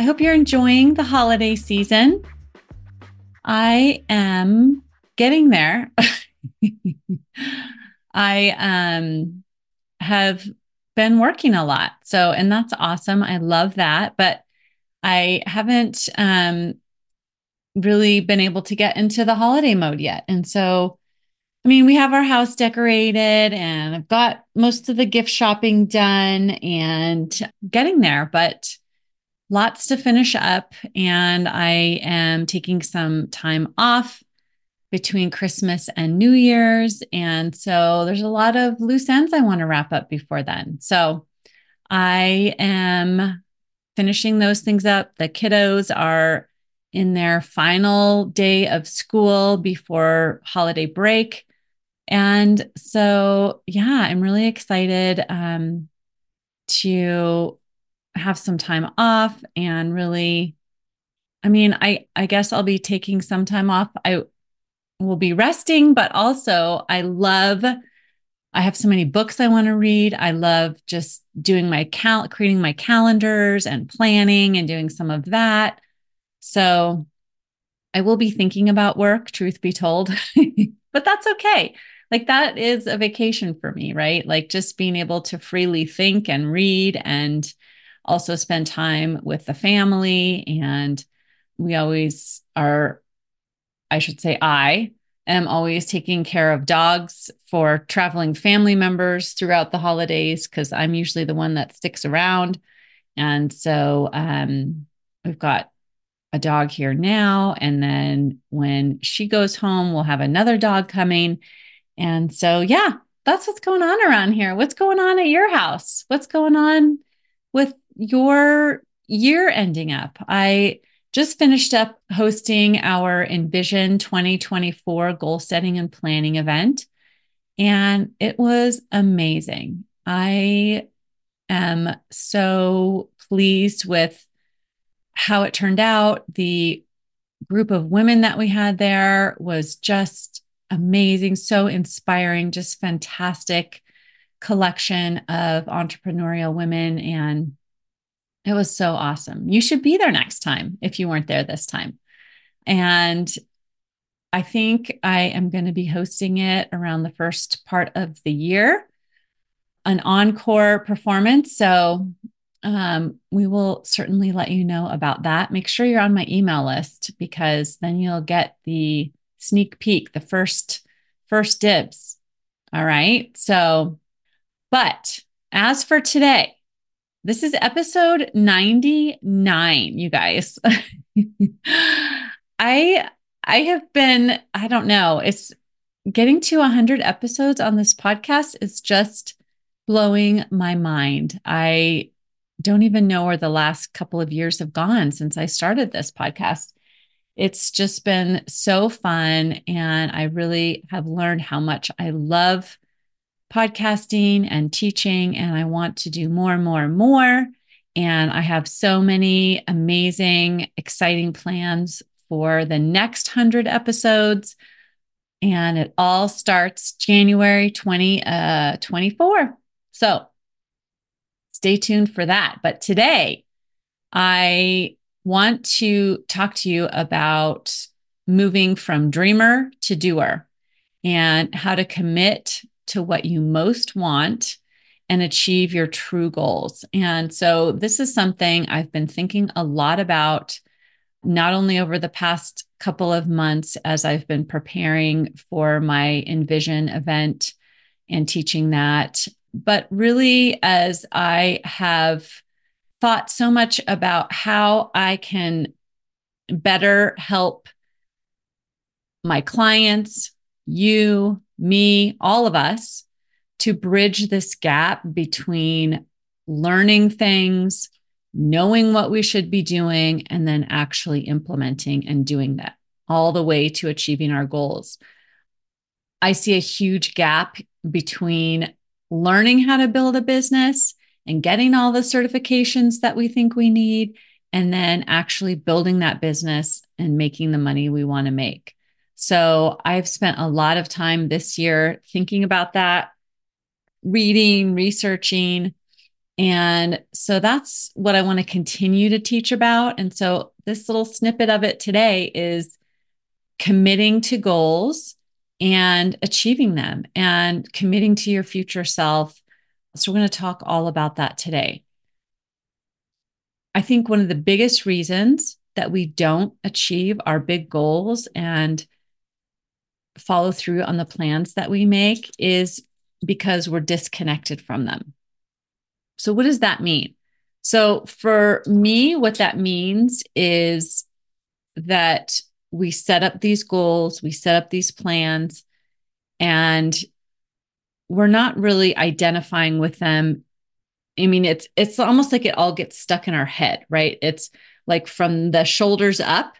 I hope you're enjoying the holiday season. I am getting there. I um have been working a lot. So and that's awesome. I love that, but I haven't um really been able to get into the holiday mode yet. And so I mean, we have our house decorated and I've got most of the gift shopping done and getting there, but lots to finish up. And I am taking some time off between Christmas and New Year's. And so there's a lot of loose ends I want to wrap up before then. So I am finishing those things up. The kiddos are in their final day of school before holiday break. And so, yeah, I'm really excited um, to have some time off and really I mean, I I guess I'll be taking some time off. I will be resting, but also I love I have so many books I want to read. I love just doing my cal creating my calendars and planning and doing some of that. So I will be thinking about work, truth be told, but that's okay. Like that is a vacation for me, right? Like just being able to freely think and read and also spend time with the family. And we always are, I should say, I am always taking care of dogs for traveling family members throughout the holidays because I'm usually the one that sticks around. And so um, we've got a dog here now. And then when she goes home, we'll have another dog coming. And so, yeah, that's what's going on around here. What's going on at your house? What's going on with your year ending up. I just finished up hosting our Envision 2024 goal setting and planning event, and it was amazing. I am so pleased with how it turned out. The group of women that we had there was just amazing, so inspiring, just fantastic collection of entrepreneurial women and it was so awesome. You should be there next time if you weren't there this time. And I think I am going to be hosting it around the first part of the year, an encore performance. So um, we will certainly let you know about that. Make sure you're on my email list because then you'll get the sneak peek, the first first dibs. All right. So, but as for today, this is episode 99, you guys. I I have been I don't know, it's getting to 100 episodes on this podcast is just blowing my mind. I don't even know where the last couple of years have gone since I started this podcast. It's just been so fun and I really have learned how much I love podcasting and teaching, and I want to do more and more and more. And I have so many amazing, exciting plans for the next 100 episodes. And it all starts January 2024. Uh, so stay tuned for that. But today, I want to talk to you about moving from dreamer to doer and how to commit to what you most want and achieve your true goals. And so, this is something I've been thinking a lot about, not only over the past couple of months as I've been preparing for my Envision event and teaching that, but really as I have thought so much about how I can better help my clients, you, me, all of us to bridge this gap between learning things, knowing what we should be doing, and then actually implementing and doing that all the way to achieving our goals. I see a huge gap between learning how to build a business and getting all the certifications that we think we need, and then actually building that business and making the money we want to make. So I've spent a lot of time this year thinking about that, reading, researching. And so that's what I want to continue to teach about. And so this little snippet of it today is committing to goals and achieving them and committing to your future self. So, we're going to talk all about that today. I think one of the biggest reasons that we don't achieve our big goals and follow through on the plans that we make is because we're disconnected from them. So, what does that mean? So, for me, what that means is that we set up these goals, we set up these plans, and we're not really identifying with them. I mean, it's it's almost like it all gets stuck in our head, right? It's like from the shoulders up,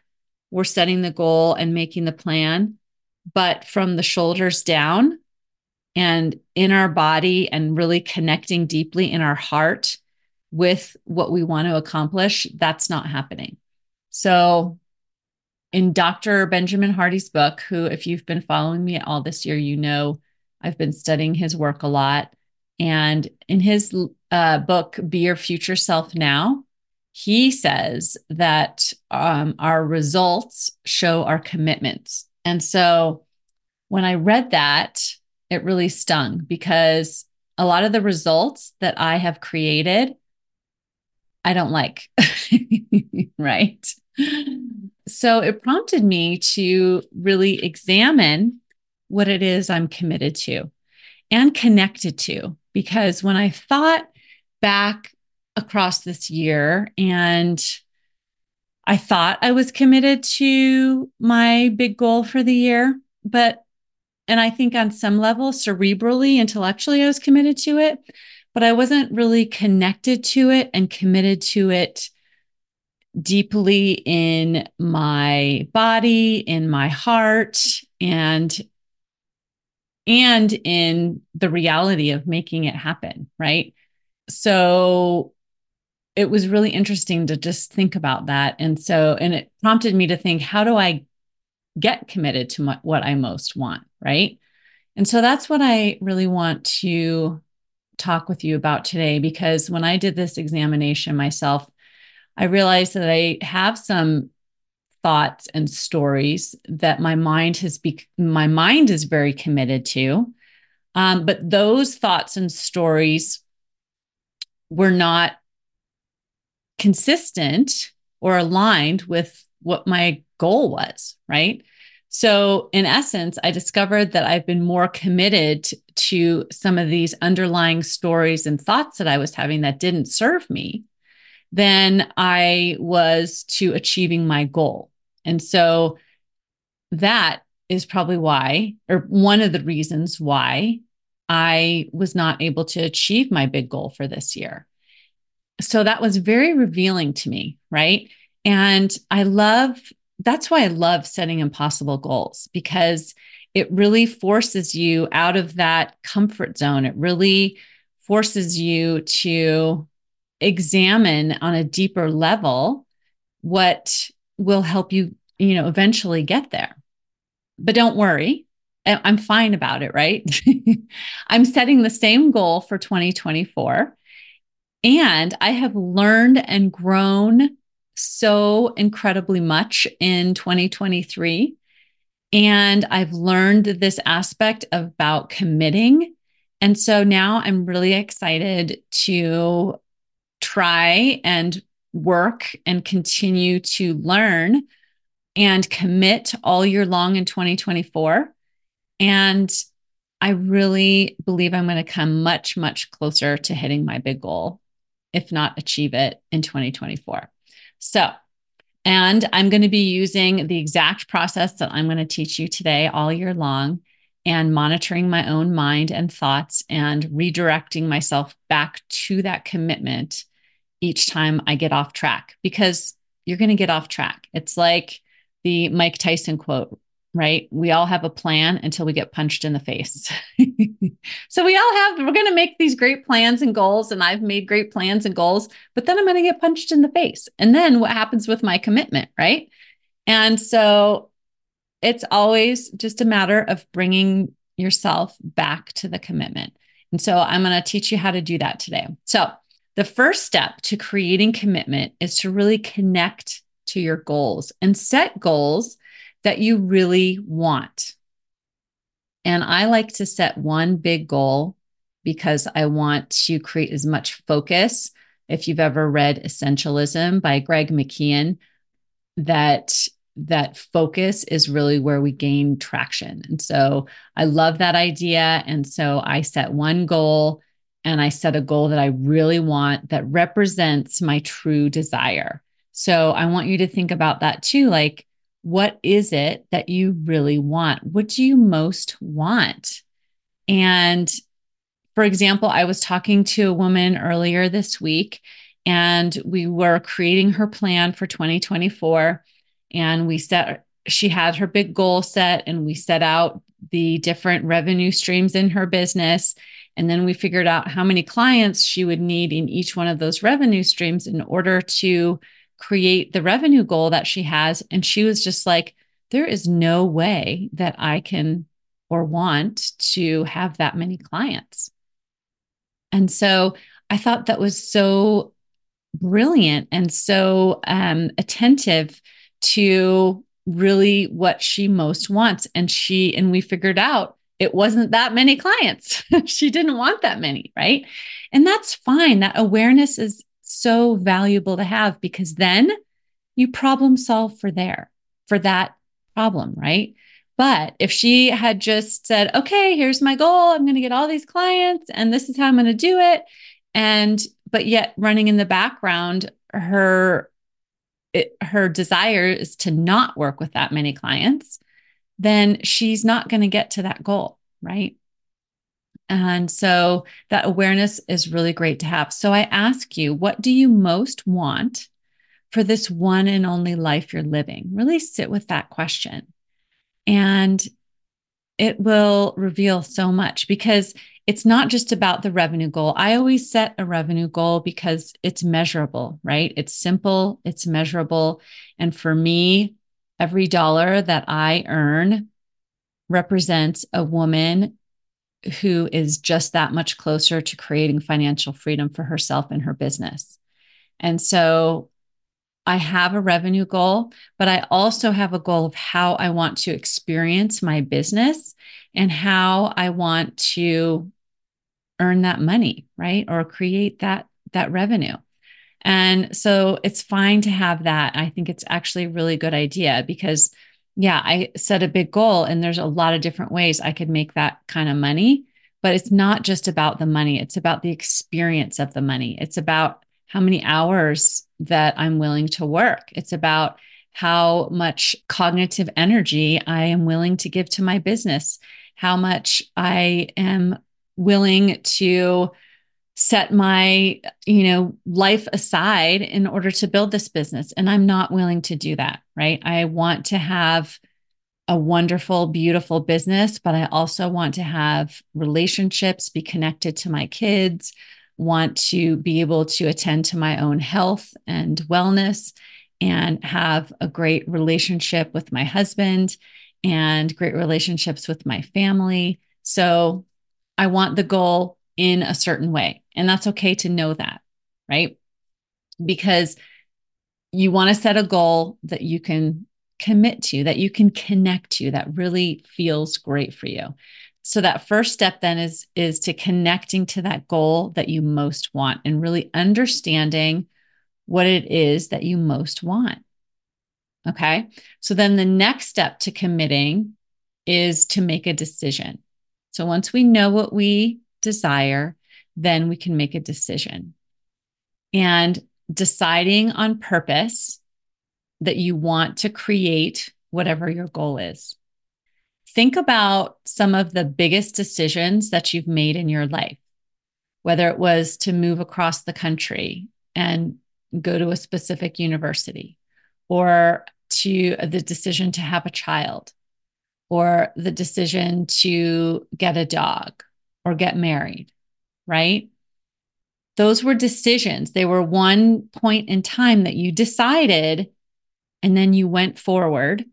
we're setting the goal and making the plan, but from the shoulders down and in our body and really connecting deeply in our heart with what we want to accomplish, that's not happening. So in Dr. Benjamin Hardy's book, who, if you've been following me all this year, you know I've been studying his work a lot. And in his uh, book, Be Your Future Self Now, he says that um, our results show our commitments. And so when I read that, it really stung because a lot of the results that I have created, I don't like. right. So it prompted me to really examine what it is I'm committed to and connected to. Because when I thought back across this year and I thought I was committed to my big goal for the year, but and I think on some level, cerebrally, intellectually, I was committed to it, but I wasn't really connected to it and committed to it deeply in my body, in my heart, and and in the reality of making it happen, right? So it was really interesting to just think about that. And so, and it prompted me to think, how do I get committed to my, what I most want, right? And so that's what I really want to talk with you about today because when I did this examination myself, I realized that I have some thoughts and stories that my mind has be my mind is very committed to. Um, but those thoughts and stories were not consistent or aligned with what my goal was, right? So, in essence, I discovered that I've been more committed to some of these underlying stories and thoughts that I was having that didn't serve me than I was to achieving my goal. And so that is probably why, or one of the reasons why I was not able to achieve my big goal for this year. So that was very revealing to me, right? And I love that's why I love setting impossible goals because it really forces you out of that comfort zone. It really forces you to examine on a deeper level what will help you, you know, eventually get there. But don't worry, I'm fine about it, right? I'm setting the same goal for 2024. And I have learned and grown so incredibly much in 2023. And I've learned this aspect about committing. And so now I'm really excited to try and work and continue to learn and commit all year long in 2024. And I really believe I'm going to come much, much closer to hitting my big goal, if not achieve it in 2024. So, and I'm going to be using the exact process that I'm going to teach you today all year long and monitoring my own mind and thoughts and redirecting myself back to that commitment each time I get off track because you're going to get off track. It's like the Mike Tyson quote, right? We all have a plan until we get punched in the face. so we all have, we're going to make these great plans and goals. And I've made great plans and goals, but then I'm going to get punched in the face. And then what happens with my commitment, right? And so it's always just a matter of bringing yourself back to the commitment. And so I'm going to teach you how to do that today. So the first step to creating commitment is to really connect to your goals and set goals that you really want. And I like to set one big goal because I want to create as much focus. If you've ever read Essentialism by Greg McKeown, that that focus is really where we gain traction. And so I love that idea. And so I set one goal and I set a goal that I really want that represents my true desire. So I want you to think about that too. Like, what is it that you really want? What do you most want? And for example, I was talking to a woman earlier this week and we were creating her plan for 2024 and we set she had her big goal set and we set out the different revenue streams in her business and then we figured out how many clients she would need in each one of those revenue streams in order to create the revenue goal that she has. And she was just like, there is no way that I can or want to have that many clients. And so I thought that was so brilliant and so um, attentive to really what she most wants. And she, and we figured out it wasn't that many clients. she didn't want that many, right? And that's fine. That awareness is so valuable to have because then you problem solve for there, for that problem, right? But if she had just said, okay, here's my goal, I'm going to get all these clients and this is how I'm going to do it. And, but yet running in the background, her, it, her desire is to not work with that many clients, then she's not going to get to that goal, right? And so that awareness is really great to have. So I ask you, what do you most want for this one and only life you're living? Really sit with that question. And it will reveal so much because it's not just about the revenue goal. I always set a revenue goal because it's measurable, right? It's simple, it's measurable. And for me, every dollar that I earn represents a woman who is just that much closer to creating financial freedom for herself and her business. And so I have a revenue goal, but I also have a goal of how I want to experience my business and how I want to earn that money, right? Or create that that revenue. And so it's fine to have that. I think it's actually a really good idea because yeah, I set a big goal and there's a lot of different ways I could make that kind of money. But it's not just about the money, it's about the experience of the money. It's about how many hours that I'm willing to work. It's about how much cognitive energy I am willing to give to my business, how much I am willing to set my you know life aside in order to build this business and i'm not willing to do that right i want to have a wonderful beautiful business but i also want to have relationships be connected to my kids want to be able to attend to my own health and wellness and have a great relationship with my husband and great relationships with my family so i want the goal in a certain way. And that's okay to know that, right? Because you want to set a goal that you can commit to, that you can connect to, that really feels great for you. So that first step then is is to connecting to that goal that you most want and really understanding what it is that you most want. Okay? So then the next step to committing is to make a decision. So once we know what we desire, then we can make a decision. And deciding on purpose that you want to create whatever your goal is. Think about some of the biggest decisions that you've made in your life, whether it was to move across the country and go to a specific university or to the decision to have a child or the decision to get a dog or get married, right? Those were decisions. They were one point in time that you decided, and then you went forward,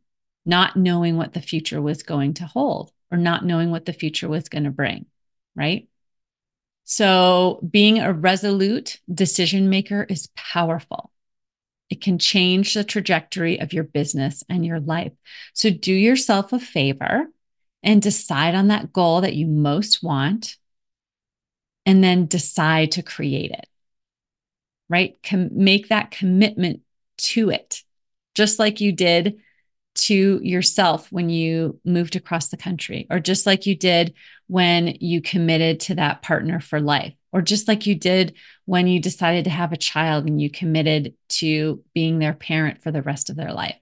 not knowing what the future was going to hold or not knowing what the future was going to bring, right? So, being a resolute decision maker is powerful. It can change the trajectory of your business and your life. So, do yourself a favor and decide on that goal that you most want, and then decide to create it, right? Com- make that commitment to it, just like you did to yourself when you moved across the country, or just like you did when you committed to that partner for life, or just like you did when you decided to have a child and you committed to being their parent for the rest of their life.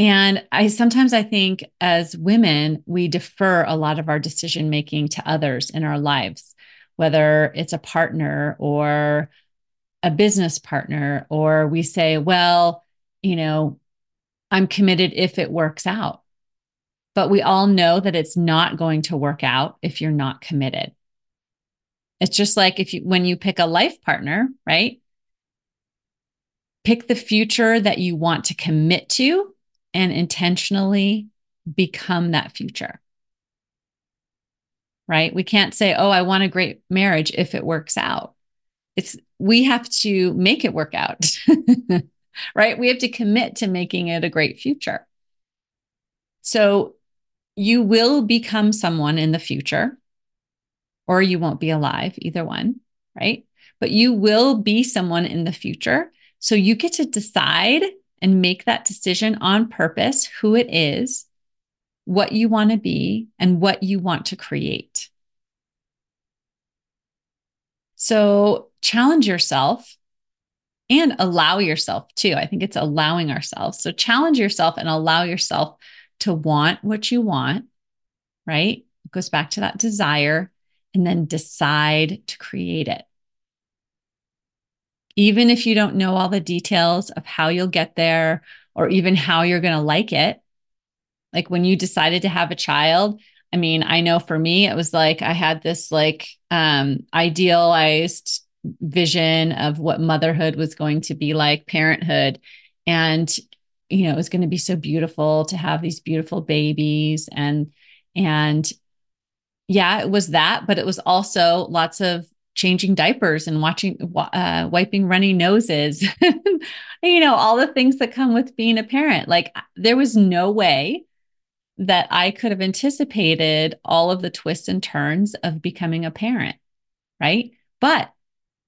And I sometimes I think as women, we defer a lot of our decision making to others in our lives, whether it's a partner or a business partner, or we say, well, you know, I'm committed if it works out. But we all know that it's not going to work out if you're not committed. It's just like if you when you pick a life partner, right? Pick the future that you want to commit to and intentionally become that future. Right? We can't say, "Oh, I want a great marriage if it works out." It's we have to make it work out. right? We have to commit to making it a great future. So you will become someone in the future, or you won't be alive, either one, right? But you will be someone in the future. So you get to decide and make that decision on purpose who it is, what you want to be, and what you want to create. So challenge yourself and allow yourself too. I think it's allowing ourselves. So challenge yourself and allow yourself to want what you want, right? It goes back to that desire and then decide to create it. Even if you don't know all the details of how you'll get there or even how you're going to like it, like when you decided to have a child, I mean, I know for me, it was like I had this like um, idealized vision of what motherhood was going to be like, parenthood. And, you know, it was going to be so beautiful to have these beautiful babies and, and yeah, it was that, but it was also lots of changing diapers and watching, uh, wiping runny noses, you know, all the things that come with being a parent. Like there was no way that I could have anticipated all of the twists and turns of becoming a parent. Right. But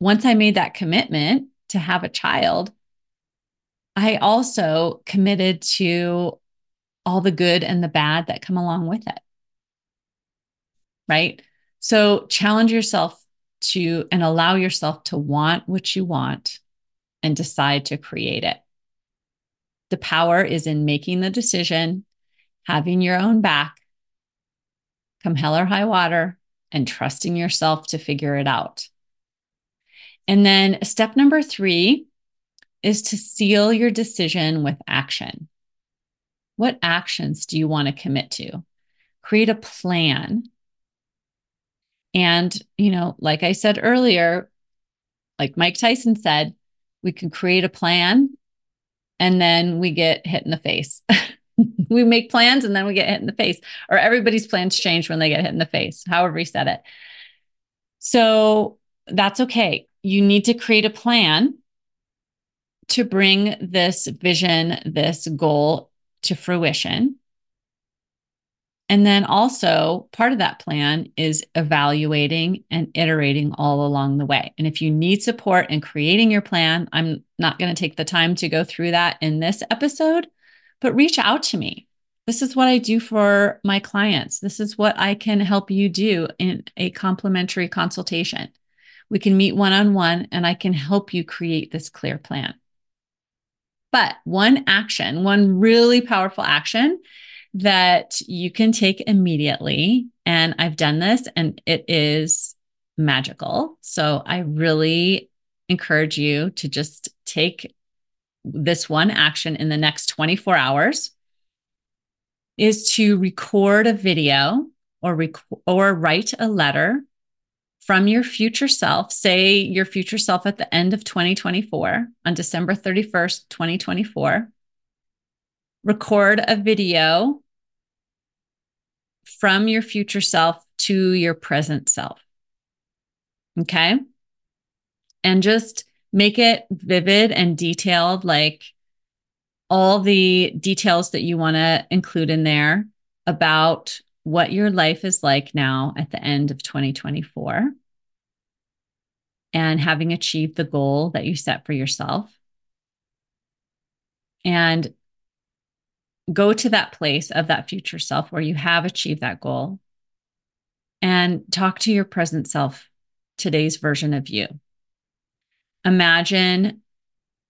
once I made that commitment to have a child, I also committed to all the good and the bad that come along with it. Right. So challenge yourself to and allow yourself to want what you want and decide to create it. The power is in making the decision, having your own back, come hell or high water, and trusting yourself to figure it out. And then step number three is to seal your decision with action. What actions do you want to commit to? Create a plan. And, you know, like I said earlier, like Mike Tyson said, we can create a plan and then we get hit in the face. we make plans and then we get hit in the face, or everybody's plans change when they get hit in the face, however he said it. So that's okay you need to create a plan to bring this vision, this goal to fruition. And then also, part of that plan is evaluating and iterating all along the way. And if you need support in creating your plan, I'm not going to take the time to go through that in this episode, but reach out to me. This is what I do for my clients. This is what I can help you do in a complimentary consultation. We can meet one on one and I can help you create this clear plan. But one action, one really powerful action that you can take immediately, and I've done this and it is magical. So I really encourage you to just take this one action in the next 24 hours is to record a video or rec- or write a letter from your future self, say your future self at the end of 2024 on December 31st, 2024. Record a video from your future self to your present self. Okay. And just make it vivid and detailed, like all the details that you want to include in there about what your life is like now at the end of 2024 and having achieved the goal that you set for yourself. And go to that place of that future self where you have achieved that goal and talk to your present self, today's version of you. Imagine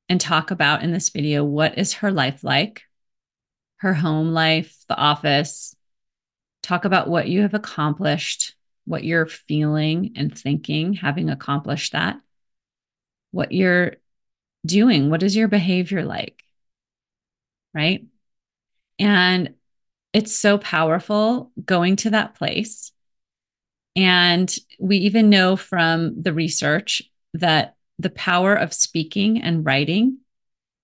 and talk about in this video what is her life like, her home life, the office. Talk about what you have accomplished, what you're feeling and thinking, having accomplished that, what you're doing, what is your behavior like, right? And it's so powerful going to that place. And we even know from the research that the power of speaking and writing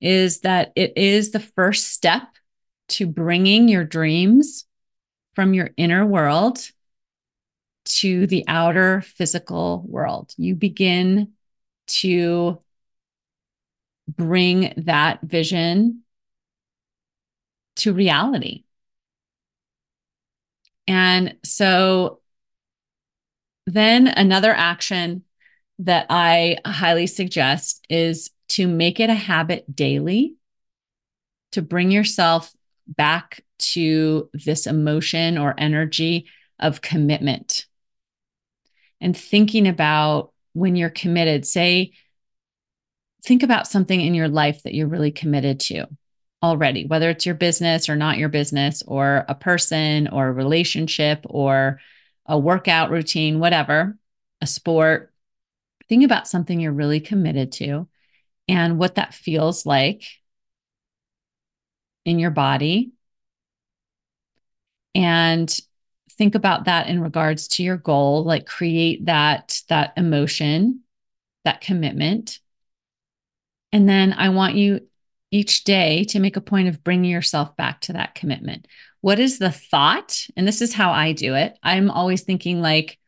is that it is the first step to bringing your dreams from your inner world to the outer physical world. You begin to bring that vision to reality. And so then another action that I highly suggest is to make it a habit daily to bring yourself back to this emotion or energy of commitment and thinking about when you're committed. Say, think about something in your life that you're really committed to already, whether it's your business or not your business, or a person or a relationship or a workout routine, whatever, a sport. Think about something you're really committed to and what that feels like in your body. And think about that in regards to your goal, like create that that emotion, that commitment. And then I want you each day to make a point of bringing yourself back to that commitment. What is the thought? And this is how I do it. I'm always thinking, like,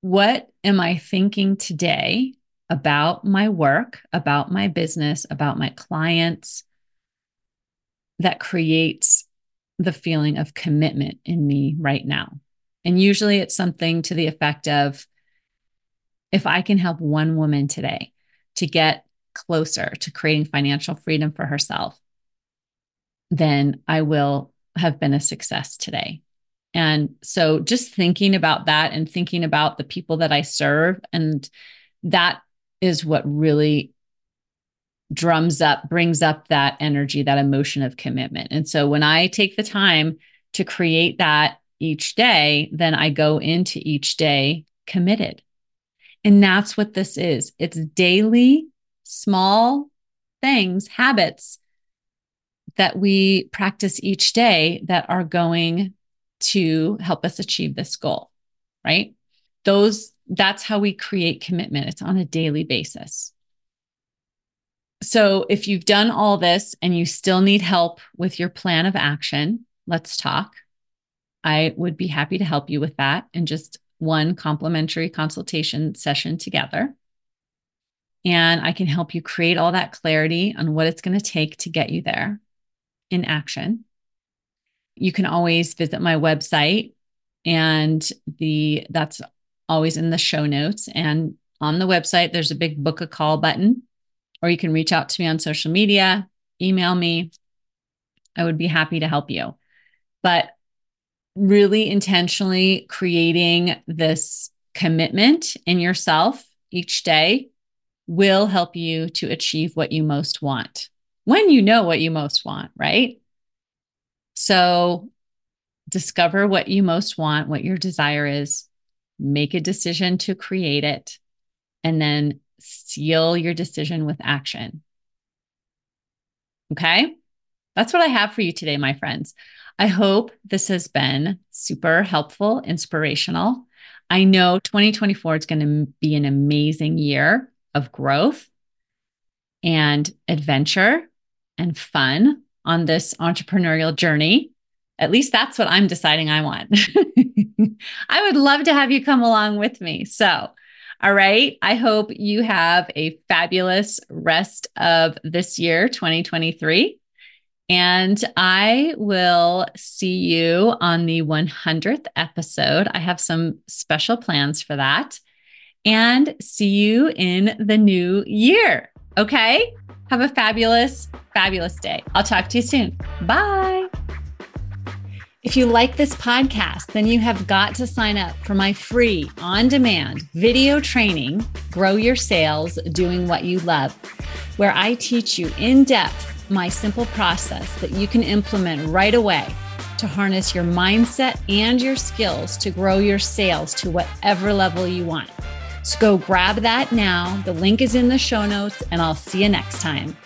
what am I thinking today about my work, about my business, about my clients that creates the feeling of commitment in me right now? And usually it's something to the effect of if I can help one woman today to get closer to creating financial freedom for herself, then I will have been a success today. And so just thinking about that and thinking about the people that I serve, and that is what really drums up, brings up that energy, that emotion of commitment. And so when I take the time to create that each day, then I go into each day committed. And that's what this is it's daily small things, habits that we practice each day that are going to help us achieve this goal, right? Those that's how we create commitment. It's on a daily basis. So, if you've done all this and you still need help with your plan of action, let's talk. I would be happy to help you with that in just one complimentary consultation session together and I can help you create all that clarity on what it's going to take to get you there in action. You can always visit my website and the that's always in the show notes and on the website there's a big book a call button or you can reach out to me on social media, email me. I would be happy to help you. But really intentionally creating this commitment in yourself each day will help you to achieve what you most want when you know what you most want, right? So discover what you most want, what your desire is, make a decision to create it, and then seal your decision with action. Okay. That's what I have for you today, my friends. I hope this has been super helpful, inspirational. I know 2024 is going to be an amazing year of growth and adventure and fun on this entrepreneurial journey. At least that's what I'm deciding I want. I would love to have you come along with me. So, all right. I hope you have a fabulous rest of this year, 2023. And I will see you on the 100th episode. I have some special plans for that. And see you in the new year. Okay. Have a fabulous, fabulous day. I'll talk to you soon. Bye. If you like this podcast, then you have got to sign up for my free on demand video training, Grow Your Sales Doing What You Love, where I teach you in depth my simple process that you can implement right away to harness your mindset and your skills to grow your sales to whatever level you want. So go grab that now. The link is in the show notes, and I'll see you next time.